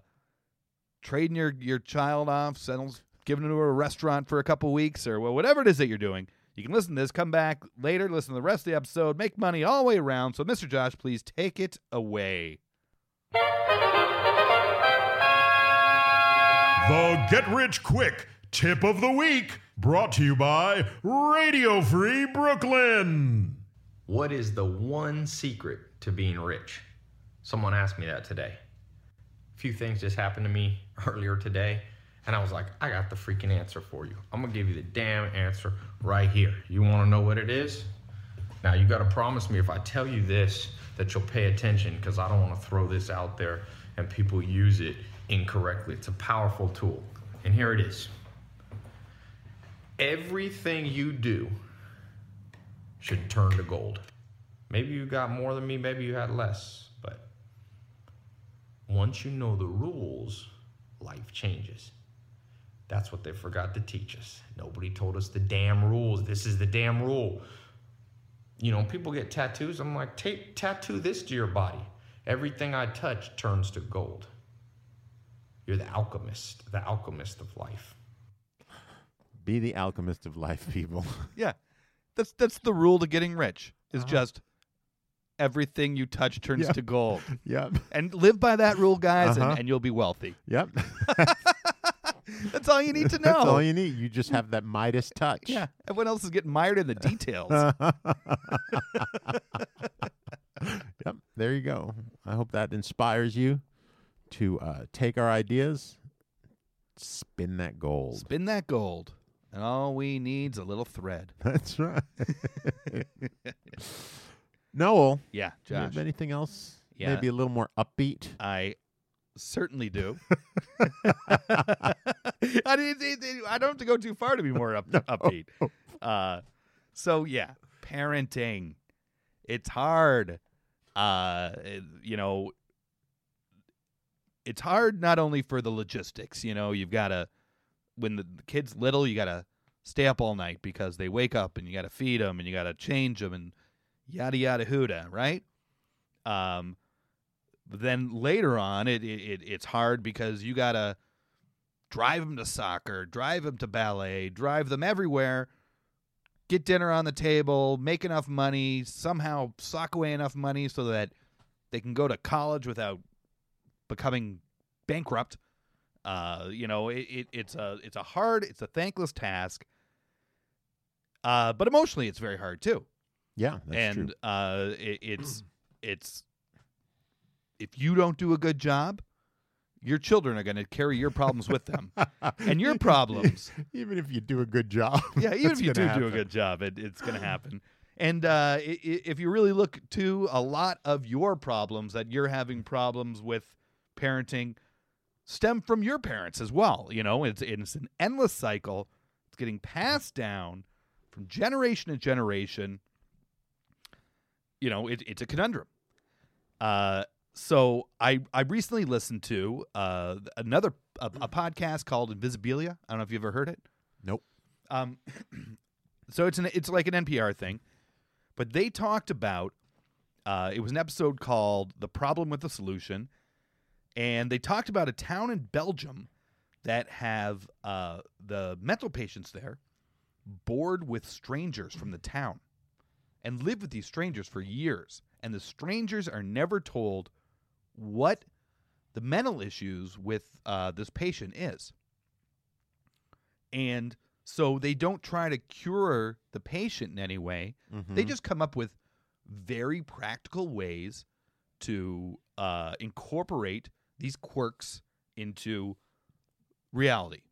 trading your your child off, settles, giving it to a restaurant for a couple weeks or whatever it is that you're doing, you can listen to this, come back later, listen to the rest of the episode, make money all the way around. So, Mr. Josh, please take it away. The Get Rich Quick Tip of the week brought to you by Radio Free Brooklyn. What is the one secret to being rich? Someone asked me that today. A few things just happened to me (laughs) earlier today, and I was like, I got the freaking answer for you. I'm gonna give you the damn answer right here. You wanna know what it is? Now, you gotta promise me if I tell you this that you'll pay attention because I don't wanna throw this out there and people use it incorrectly. It's a powerful tool, and here it is. Everything you do should turn to gold. Maybe you got more than me, maybe you had less, but once you know the rules, life changes. That's what they forgot to teach us. Nobody told us the damn rules. This is the damn rule. You know, people get tattoos. I'm like, take tattoo this to your body. Everything I touch turns to gold. You're the alchemist, the alchemist of life. Be the alchemist of life, people. (laughs) (laughs) Yeah, that's that's the rule to getting rich. Is Uh-huh. just everything you touch turns Yeah. to gold, (laughs) yep. and live by that rule, guys, Uh-huh. and, and you'll be wealthy. Yep. That's all you need to know. (laughs) That's all you need. You just have that Midas touch. yeah, everyone else is getting mired in the details. (laughs) (laughs) Yep. There you go. I hope that inspires you to uh, take our ideas, spin that gold. Spin that gold, and all we need's a little thread. That's right. Noel, Yeah, do you have Josh, anything else? Yeah. Maybe a little more upbeat. I certainly do. (laughs) (laughs) I, didn't- I don't have to go too far to be more up, upbeat. Uh, so yeah, parenting, it's hard. Uh, you know, it's hard not only for the logistics. You know, you've got to when the, the kid's little, you got to stay up all night because they wake up and you got to feed them and you got to change them and yada yada huda, right? Um, but then later on, it, it, it it's hard because you gotta drive them to soccer, drive them to ballet, drive them everywhere, get dinner on the table, make enough money, somehow sock away enough money so that they can go to college without becoming bankrupt. Uh, you know, it, it it's a it's a hard, it's a thankless task. Uh, but emotionally, it's very hard too Yeah, that's and true. uh, it, it's it's if you don't do a good job, your children are going to carry your problems with them, (laughs) and your problems. (laughs) Even if you do a good job. (laughs) Yeah, even if you do gonna do a good job, it, it's going to happen. And uh, if you really look to a lot of your problems that you're having problems with parenting, stem from your parents as well. You know, it's it's an endless cycle. It's getting passed down from generation to generation. You know, it, it's a conundrum. Uh, so I I recently listened to uh, another a, a podcast called Invisibilia. I don't know if you've ever heard it. Nope. Um, (clears throat) so it's an it's like an NPR thing, but they talked about. Uh, it was an episode called "The Problem with the Solution," and they talked about a town in Belgium that have uh, the mental patients there board with strangers from the town and live with these strangers for years, and the strangers are never told what the mental issues with uh, this patient is. And so they don't try to cure the patient in any way. They Mhm. just come up with very practical ways to uh, incorporate these quirks into reality.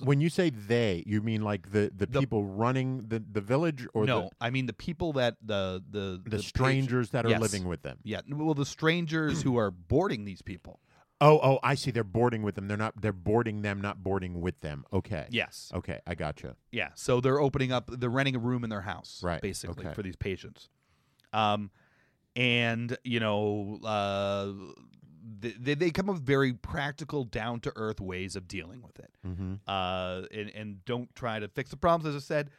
When you say they, you mean like the, the, The- people running the, the village or no, I mean the people that the the the, the, patient- strangers that are Yes. living with them? Yeah, well, the strangers who are boarding these people. Oh, oh, I see. They're boarding with them. They're not. They're boarding them, not boarding with them. Okay. Yes. Okay, I gotcha. Yeah. So they're opening up, they're renting a room in their house, Right, Basically okay. for these patients. Um, and you know, uh, they they come up with very practical, down to earth ways of dealing with it. Mm-hmm. Uh, and and don't try to fix the problems. As I said,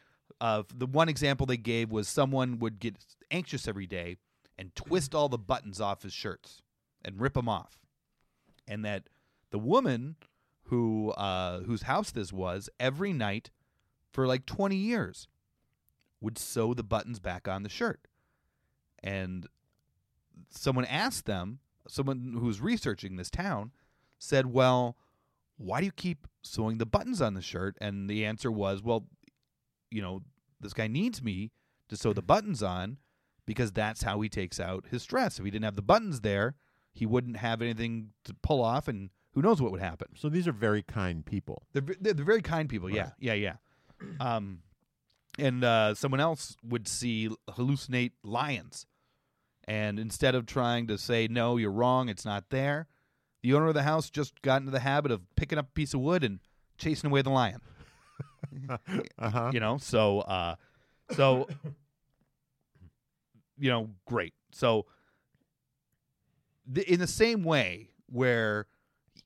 uh, the one example they gave was someone would get anxious every day and twist all the buttons off his shirts and rip them off, and that the woman who uh, whose house this was every night for like 20 years would sew the buttons back on the shirt. And someone asked them, someone who was researching this town said, "Well, why do you keep sewing the buttons on the shirt? And the answer was, well, you know, this guy needs me to sew the buttons on because that's how he takes out his stress. If he didn't have the buttons there, he wouldn't have anything to pull off, and who knows what would happen. So these are very kind people. They're they're, they're very kind people. Yeah, Right. yeah, yeah. Um, and uh, someone else would see hallucinate lions, and instead of trying to say no, you're wrong, it's not there, the owner of the house just got into the habit of picking up a piece of wood and chasing away the lion. (laughs) Uh-huh. You know, so uh, so you know, great. So th- in the same way where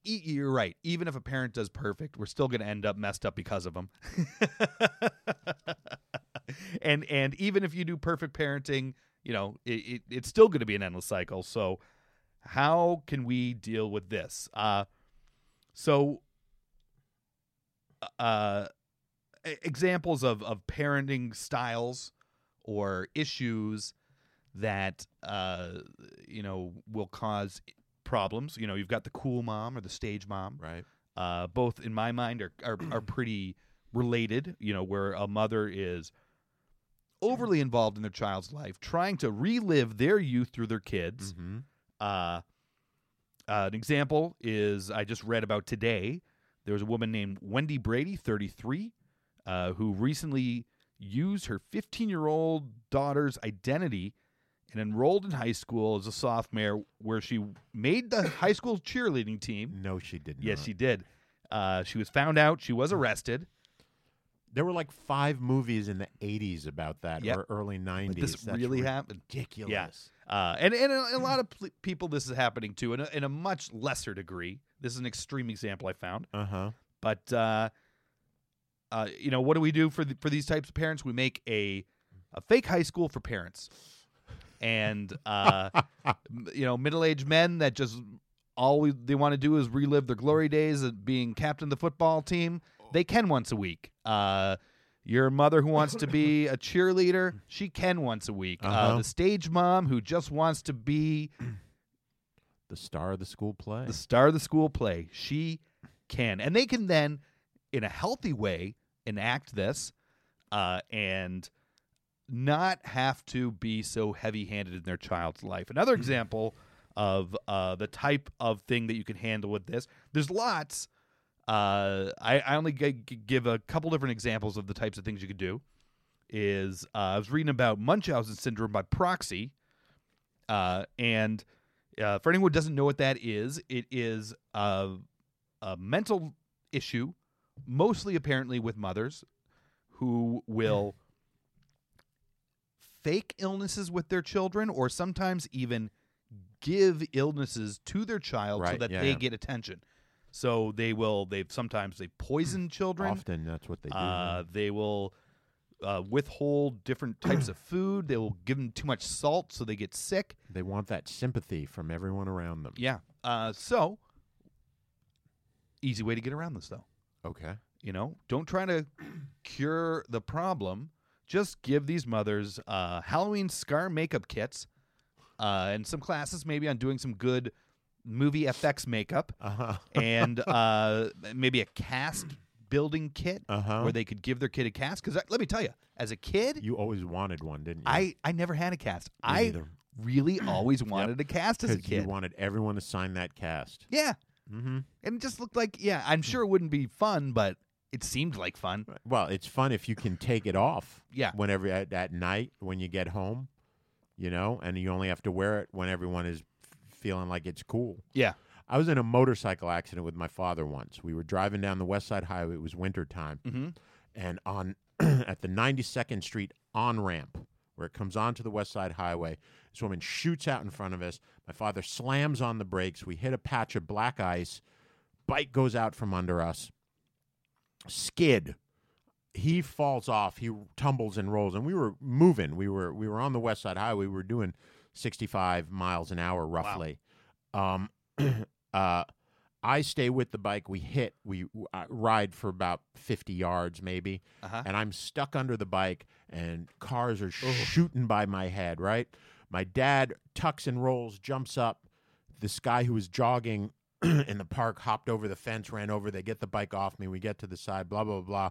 e- you're right, even if a parent does perfect, we're still going to end up messed up because of them. (laughs) and and even if you do perfect parenting, you know, it, it, it's still going to be an endless cycle. So how can we deal with this? Uh so uh examples of of parenting styles or issues that uh you know will cause problems you know you've got the cool mom or the stage mom Right. uh both in my mind are are, are (clears throat) pretty related you know where a mother is overly involved in their child's life trying to relive their youth through their kids hmm uh, uh, an example is I just read about today. There was a woman named Wendy Brady, 33, uh, who recently used her 15 year old daughter's identity and enrolled in high school as a sophomore, where she made the (coughs) high school cheerleading team. No, she didn't. Yes, she did. Uh, she was found out. She was arrested. There were like five movies in the '80s about that, Yep. or early '90s. But this That's really happened. ridiculous. Yes. Uh, and and a, a lot of pl- people, this is happening to in a, in a much lesser degree. This is an extreme example I found. Uh huh. But uh, uh, you know, what do we do for the, for these types of parents? We make a a fake high school for parents, and uh, (laughs) you know, middle aged men that just all we, they want to do is relive their glory days of being captain of the football team. They can once a week. Uh, your mother who wants to be (laughs) a cheerleader, she can once a week. uh Uh-huh. the stage mom who just wants to be (clears throat) The star of the school play. the star of the school play. She can, and they can then, in a healthy way, enact this, uh, and not have to be so heavy-handed in their child's life. Another example of uh, the type of thing that you can handle with this. There's lots. Uh, I, I only g- give a couple different examples of the types of things you could do. Is uh, I was reading about Munchausen syndrome by proxy, uh, and uh, for anyone who doesn't know what that is, it is a, a mental issue, mostly apparently with mothers who will (laughs) fake illnesses with their children or sometimes even give illnesses to their child so that yeah, they get attention. So they will they've sometimes they poison (clears throat) children. Often that's what they do. Uh, they will uh, withhold different types of food. They will give them too much salt so they get sick. they want that sympathy from everyone around them. Yeah. Uh, so easy way to get around this though. Okay. You know, don't try to cure the problem. Just give these mothers uh, Halloween scar makeup kits uh, and some classes maybe on doing some good movie FX makeup Uh huh. and (laughs) uh, maybe a cast building kit Uh-huh. where they could give their kid a cast. Because let me tell you, as a kid, You always wanted one, didn't you? I, I never had a cast. I neither. really (clears throat) always wanted a cast as a kid. You wanted everyone to sign that cast. yeah. Mm-hmm. And it just looked like, yeah, I'm sure it wouldn't be fun, but it seemed like fun. Well, it's fun if you can take it off. Yeah. Whenever at, at night when you get home, you know, and you only have to wear it when everyone is feeling like it's cool. Yeah. I was in a motorcycle accident with my father once. We were driving down the West Side Highway. It was winter time, Mm-hmm. and on (clears throat) at the 92nd Street on ramp where it comes onto the West Side Highway, this woman shoots out in front of us. My father slams on the brakes. We hit a patch of black ice. Bike goes out from under us. Skid. He falls off. He tumbles and rolls, and we were moving. We were we were on the West Side Highway. We were doing 65 miles an hour roughly. Um, (clears throat) uh, I stay with the bike. We hit. We uh, ride for about 50 yards maybe, Uh-huh. and I'm stuck under the bike, and cars are shooting by my head. Right. My dad tucks and rolls, jumps up. This guy who was jogging (clears throat) in the park, hopped over the fence, ran over. They get the bike off me. We get to the side, blah, blah, blah.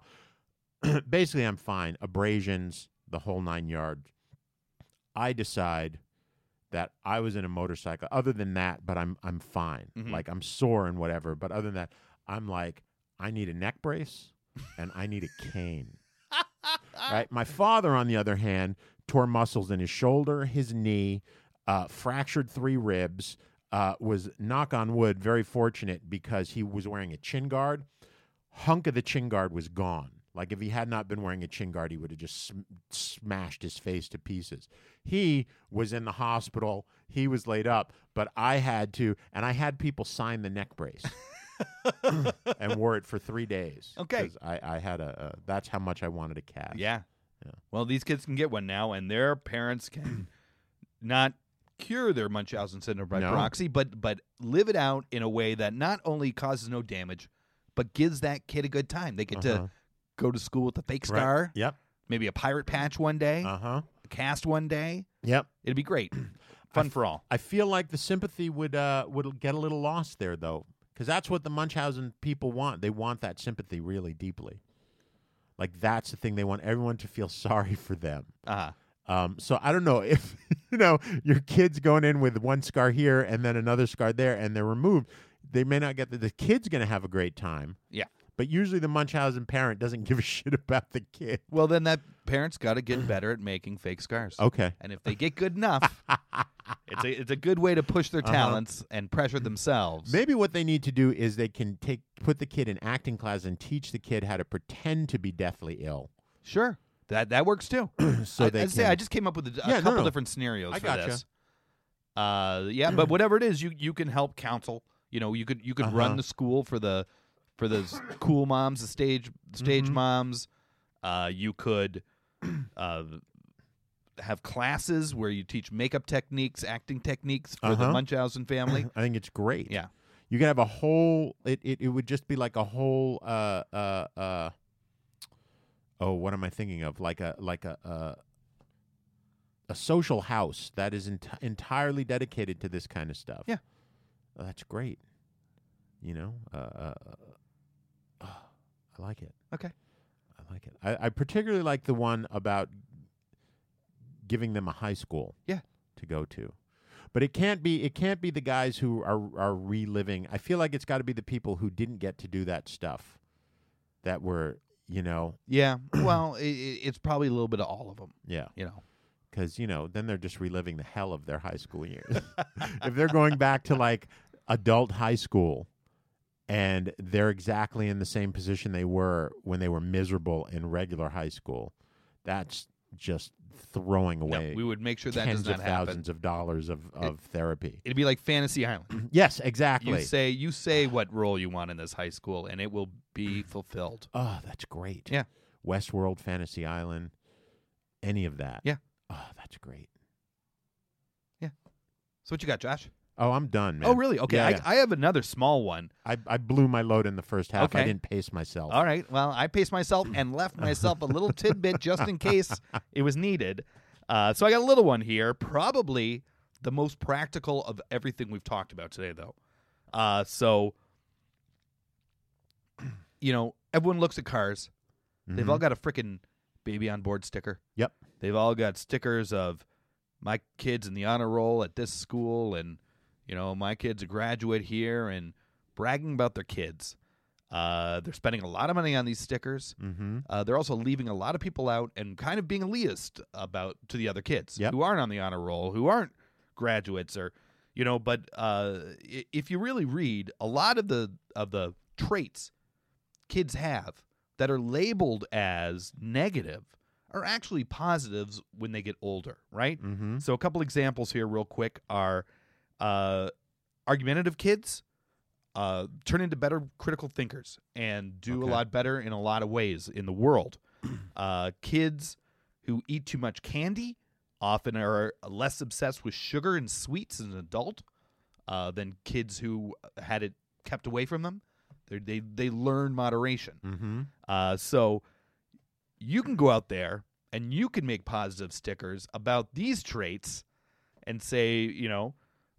(clears throat) Basically, I'm fine. Abrasions, the whole nine yards. I decide that I was in a motorcycle. Other than that, but I'm I'm fine. Mhm. Like I'm sore and whatever. But other than that, I'm like I need a neck brace and I need a cane. (laughs) right. My father, on the other hand, tore muscles in his shoulder, his knee, uh, fractured three ribs. Uh, was knock on wood very fortunate because he was wearing a chin guard. Hunk of the chin guard was gone. Like if he had not been wearing a chin guard, he would have just sm- smashed his face to pieces. He was in the hospital. He was laid up, but I had to, and I had people sign the neck brace (laughs) and wore it for three days. Okay. 'cause I, I had a, a. That's how much I wanted a cat. Yeah. Yeah. Well, these kids can get one now, and their parents can (clears throat) not cure their Munchausen syndrome by No. proxy, but but live it out in a way that not only causes no damage, but gives that kid a good time. They get Uh-huh. to go to school with a fake Right. scar, Yep. maybe a pirate patch one day, Uh huh. cast one day. Yep. It'd be great, (clears throat) fun for all. I feel like the sympathy would uh would get a little lost there though, because that's what the Munchausen people want. They want that sympathy really deeply. Like that's the thing they want everyone to feel (laughs) sorry for them. Uh-huh. Um, so I don't know (laughs) if you know your kid's going in with one scar here and then another scar there, and they're removed. They may not get the, the kid's going to have a great time. Yeah. But usually the Munchausen parent doesn't (laughs) give a shit about the kid. Well, then that parent's got to get better at making fake scars. Okay. And if they get good enough, (laughs) it's a it's a good way to push their Uh-huh. talents and pressure themselves. Maybe what they need to do is they can take put the kid in acting class and teach the kid how to pretend to be deathly ill. Sure, that that works too. (clears throat) So I, they I'd say can- I just came up with a, a Yeah, no, couple no. different scenarios I for gotcha. this. Uh, yeah, but whatever it is, you you can help counsel. You know, you could you could Uh-huh. run the school for the for those cool moms, the stage stage Mhm. moms. Uh, you could (clears throat) uh, have classes where you teach makeup techniques, acting techniques for the Uh-huh. Munchausen (clears throat) family. I think it's great. Yeah. You can have a whole it, it, it would just be like a whole uh uh uh oh what am I thinking of like a like a uh, a social house that is ent- entirely dedicated to this kind of stuff. Yeah. Oh, that's great. You know, uh, uh, I like it. Okay. I like it. I, I particularly like the one about giving them a high school. Yeah. To go to. But it can't be it can't be the guys who are are reliving. I feel like it's got to be the people who didn't get to do that stuff that were, you know, Yeah. (clears throat) Well, i i- it's probably a little bit of all of them. yeah. You know. Cuz you know, then they're just reliving the hell of their high school years. (laughs) if they're going back to like adult high school and they're exactly in the same position they were when they were miserable in regular high school, that's just throwing No, away we would make sure that tens does not of happen. thousands of dollars of, of therapy. It'd be like Fantasy Island. (clears throat) Yes, exactly. You say you say what role you want in this high school, and it will be fulfilled. oh, that's great. Yeah. Westworld, Fantasy Island, any of that. Yeah. Oh, that's great. Yeah. So what you got, Josh? Oh, I'm done, man. Oh, really? Okay, Yeah, I, yeah. I have another small one. I, I blew my load in the first half. I didn't pace myself. All right. Well, I paced myself and left myself a little (laughs) tidbit just in case it was needed. Uh, so I got a little one here. Probably the most practical of everything we've talked about today, though. Uh, so, (clears throat) you know, everyone looks at cars. They've Mhm. all got a freaking baby on board sticker. Yep. They've all got stickers of my kids in the honor roll at this school and you know, my kids a graduate here and bragging about their kids. Uh, they're spending a lot of money on these stickers. Mm-hmm. Uh, they're also leaving a lot of people out and kind of being elitist about to the other kids Yep. who aren't on the honor roll, who aren't graduates, or you know. But uh, if you really read a lot of the of the traits kids have that are labeled as negative are actually positives when they get older, right? Mm-hmm. So a couple examples here, real quick, are uh, argumentative kids uh, turn into better critical thinkers and do Okay. a lot better in a lot of ways in the world. (clears throat) uh, kids who eat too much candy often are less obsessed with sugar and sweets as an adult uh, than kids who had it kept away from them. They're, they they learn moderation. Mm-hmm. Uh, so you can go out there and you can make positive stickers about these traits and say, you know,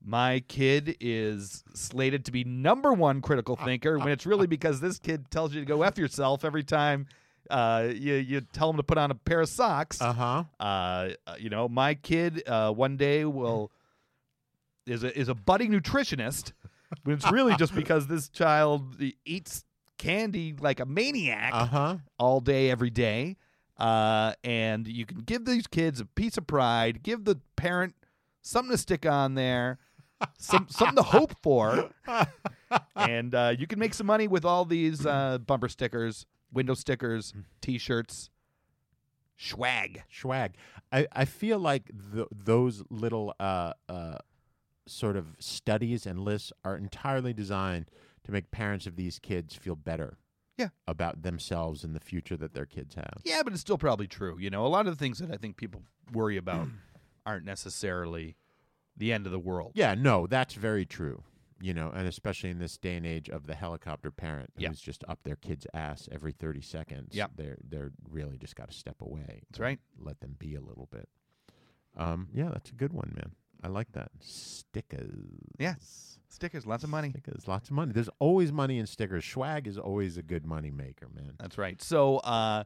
my kid is slated to be number one critical thinker when it's really because this kid tells you to go f yourself every time uh, you you tell him to put on a pair of socks. Uh-huh. Uh, you know, my kid uh, one day will is a is a budding nutritionist, but it's really just (laughs) because this child eats candy like a maniac Uh-huh. all day, every day. Uh, and you can give these kids a piece of pride, give the parent something to stick on there, some something to hope for, and uh, you can make some money with all these uh, bumper stickers, window stickers, T-shirts, swag. Swag. I, I feel like th- those little uh, uh, sort of studies and lists are entirely designed to make parents of these kids feel better. Yeah. About themselves and the future that their kids have. Yeah, but it's still probably true. You know, a lot of the things that I think people worry about (clears throat) aren't necessarily the end of the world. Yeah, no, that's very true. You know, and especially in this day and age of the helicopter parent Yeah. who's just up their kid's ass every thirty seconds. Yeah, they're they're really just got to step away. That's right. Let them be a little bit. Um, yeah, that's a good one, man. I like that. Stickers. Yes, Stickers, lots of money. Stickers, lots of money. There's always money in stickers. Swag is always a good money maker, man. That's right. So, uh,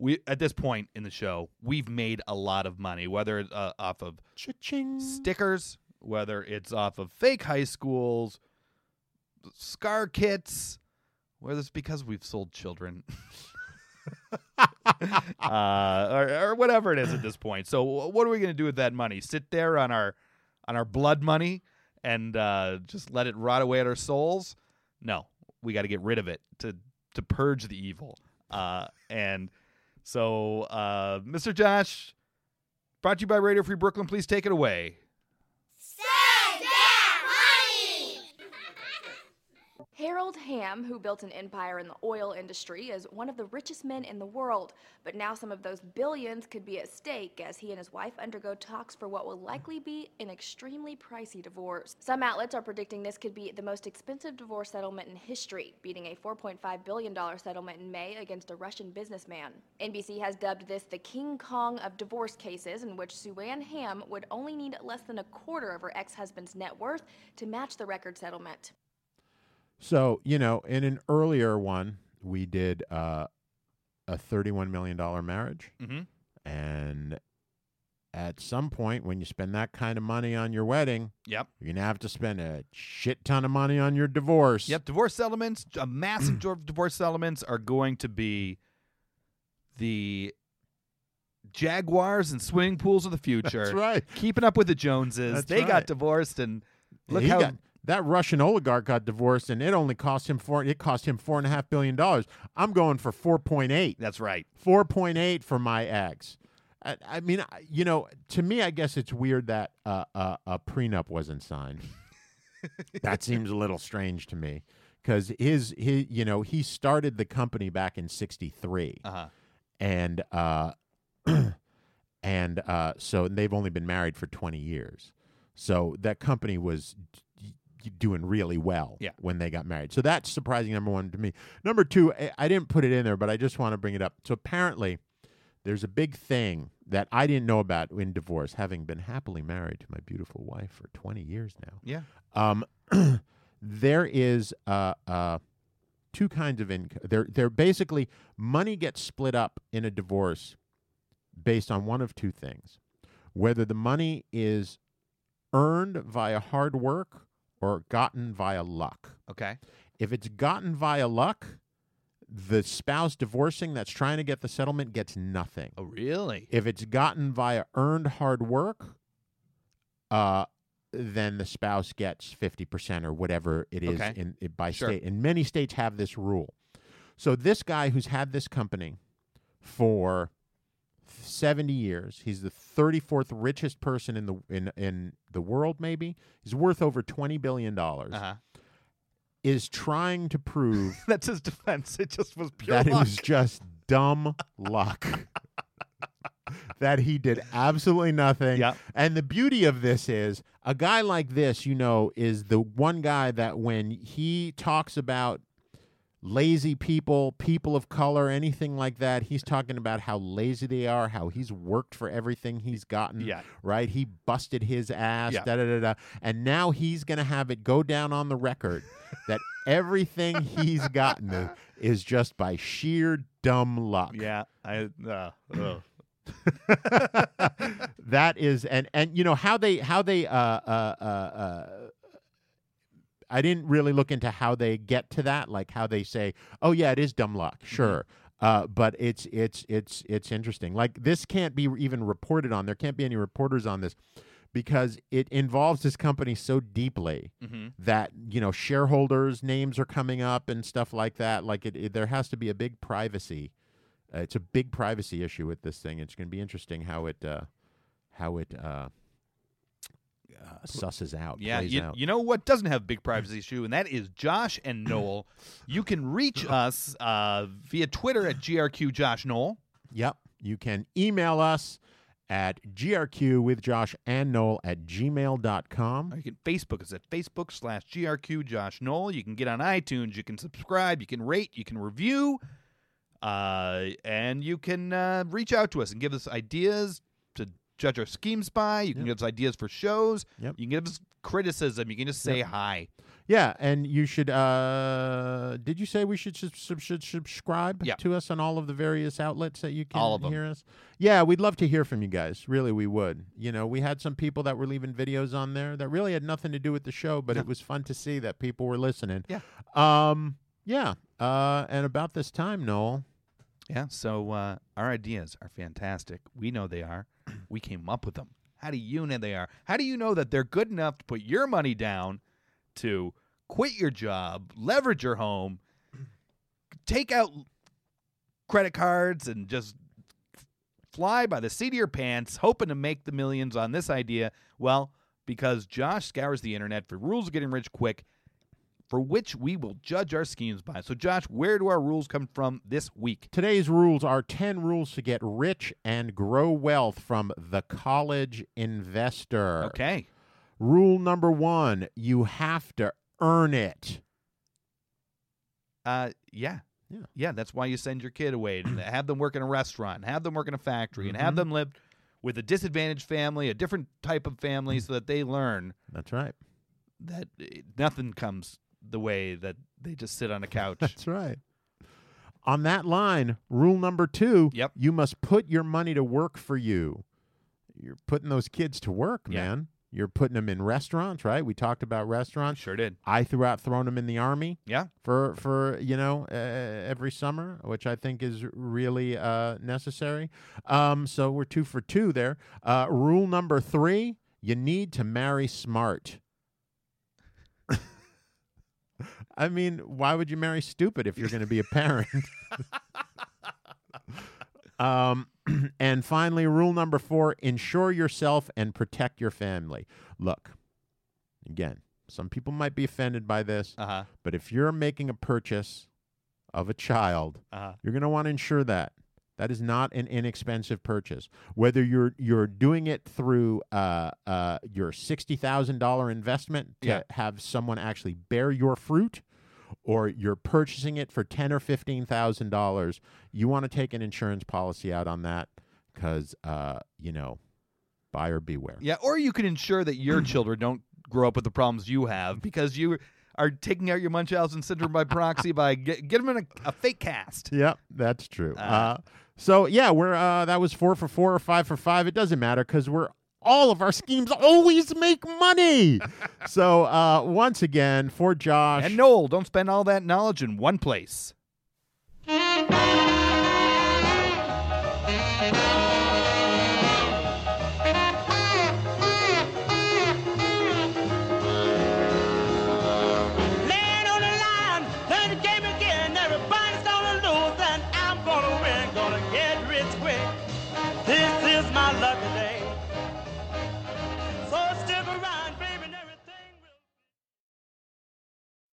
we at this point in the show, we've made a lot of money, whether it's uh, off of Cha-ching. stickers, whether it's off of fake high schools, scar kits, whether it's because we've sold children. (laughs) uh, or, or whatever it is at this point. So, what are we going to do with that money? Sit there on our on our blood money and uh, just let it rot away at our souls? No, we got to get rid of it to to purge the evil. Uh, and so, uh, Mr. Josh, brought to you by Radio Free Brooklyn. Please take it away. Harold Hamm, who built an empire in the oil industry, is one of the richest men in the world. But now some of those billions could be at stake as he and his wife undergo talks for what will likely be an extremely pricey divorce. Some outlets are predicting this could be the most expensive divorce settlement in history, beating a $4.5 billion settlement in May against a Russian businessman. NBC has dubbed this the King Kong of divorce cases, in which Sue Ann Hamm would only need less than a quarter of her ex husband's net worth to match the record settlement. So, you know, in an earlier one, we did uh, a $31 million marriage. Mm-hmm. And at some point, when you spend that kind of money on your wedding, Yep. you're going to have to spend a shit ton of money on your divorce. Yep, divorce settlements, a massive (clears throat) divorce settlements are going to be the Jaguars and swimming pools of the (laughs) future. That's right. Keeping up with the Joneses. That's they right. got divorced and look He how got- that Russian oligarch got divorced, and it only cost him four. It cost him four and a half billion dollars. I'm going for four point eight. That's right. Four point eight for my ex. I, I mean, you know, to me, I guess it's weird that uh, uh, a prenup wasn't signed. (laughs) that seems a little strange to me because his, his, you know, he started the company back in '63 Uh-huh. and uh, (clears throat) and uh, so they've only been married for 20 years. So that company was doing really well Yeah. when they got married. So that's surprising. Number one to me. Number two, I, I didn't put it in there, but I just want to bring it up. So apparently, there's a big thing that I didn't know about in divorce, having been happily married to my beautiful wife for 20 years now Yeah. um, (clears throat) there is uh, uh, two kinds of income. There, there basically money gets split up in a divorce based on one of two things: whether the money is earned via hard work or gotten via luck. Okay. If it's gotten via luck, the spouse divorcing that's trying to get the settlement gets nothing. Oh, really? If it's gotten via earned hard work, uh, then the spouse gets fifty percent or whatever it is Okay. in, in by Sure. state. And many states have this rule. So this guy who's had this company for seventy years, he's the thirty fourth richest person in the in in the world. Maybe he's worth over twenty billion dollars. Uh-huh. Is trying to prove (laughs) That's his defense. It just was pure that it luck. was just dumb luck. (laughs) that he did absolutely nothing. Yep. And the beauty of this is a guy like this, you know, is the one guy that when he talks about lazy people, people of color, anything like that. He's talking about how lazy they are, how he's worked for everything he's gotten. Yeah. Right? He busted his ass, Yeah. da da da da. And now he's going to have it go down on the record that everything he's gotten is- is just by sheer dumb luck. Yeah, I. Uh, (laughs) that is and and you know how they how they uh uh uh, uh I didn't really look into how they get to that, like how they say, "Oh yeah, it is dumb luck." Sure. Uh, but it's it's it's it's interesting. Like this can't be even reported on. There can't be any reporters on this because it involves this company so deeply Mhm. that you know shareholders' names are coming up and stuff like that. Like it, it there has to be a big privacy. Uh, it's a big privacy issue with this thing. It's going to be interesting how it uh, how it uh, susses out. Yeah, plays you, out. you know what doesn't have big privacy issue, and that is Josh and (coughs) Noel. You can reach us uh, via Twitter at grq Josh Noel. Yep. You can email us at grq with Josh and Noel at gmail.com. Or you can Facebook us at Facebook slash GRQ Josh Noel. You can get on iTunes. You can subscribe. You can rate. You can review. Uh, and you can uh, reach out to us and give us ideas judge our schemes by. You can give us ideas for shows. Yep. You can give us criticism. You can just say Yep. hi. Yeah, and you should. Uh, did you say we should sub- sub- should subscribe Yeah. to us on all of the various outlets that you can All of 'em. hear us? Yeah, we'd love to hear from you guys. Really, we would. You know, we had some people that were leaving videos on there that really had nothing to do with the show, but it was fun to see that people were listening. Yeah. Um. Yeah. Uh. And about this time, Noel. Yeah, so uh, our ideas are fantastic. We know they are. We came up with them. How do you know they are? How do you know that they're good enough to put your money down to quit your job, leverage your home, take out credit cards, and just fly by the seat of your pants, hoping to make the millions on this idea? Well, because Josh scours the internet for rules of getting rich quick for which we will judge our schemes by. So, Josh, where do our rules come from this week? Today's rules are 10 rules to get rich and grow wealth from the college investor. Okay. Rule number one you have to earn it. Uh, yeah. Yeah. Yeah, that's why you send your kid away and have them work in a restaurant, have them work in a factory, and have Mhm. them live with a disadvantaged family, a different type of family, so that they learn That's right. that eh, nothing comes the way that they just sit on a (laughs) couch. That's right. On that line, rule number two Yep. you must put your money to work for you. You're putting those kids to work, Yeah. man. You're putting them in restaurants, right? We talked about restaurants. sure did. I threw out throwing them in the army. Yeah. for for you know uh, every summer, which I think is really uh, necessary. Um, so we're two for two there. Uh, rule number three: you need to marry smart. I mean, why would you marry stupid if you're going to be a parent? (laughs) um, (clears throat) and finally, rule number four: insure yourself and protect your family. Look, again, some people might be offended by this. Uh huh. But if you're making a purchase of a child, Uh huh. you're going to want to ensure that. That is not an inexpensive purchase. Whether you're you're doing it through uh, uh, your sixty thousand dollar investment to Yeah. have someone actually bear your fruit, or you're purchasing it for ten or fifteen thousand dollars, you want to take an insurance policy out on that because uh, you know, buyer beware. Yeah, or you can ensure that your (clears throat) children don't grow up with the problems you have because you are taking out your Munchausen syndrome by proxy by get, get them in a, a fake cast. Yep, that's true. Uh, Uh, so yeah, we're uh, that was four for four or five for five. It doesn't matter because we're all of our schemes always make money. (laughs) so uh, once again, for Josh, And Noel, don't spend all that knowledge in one place.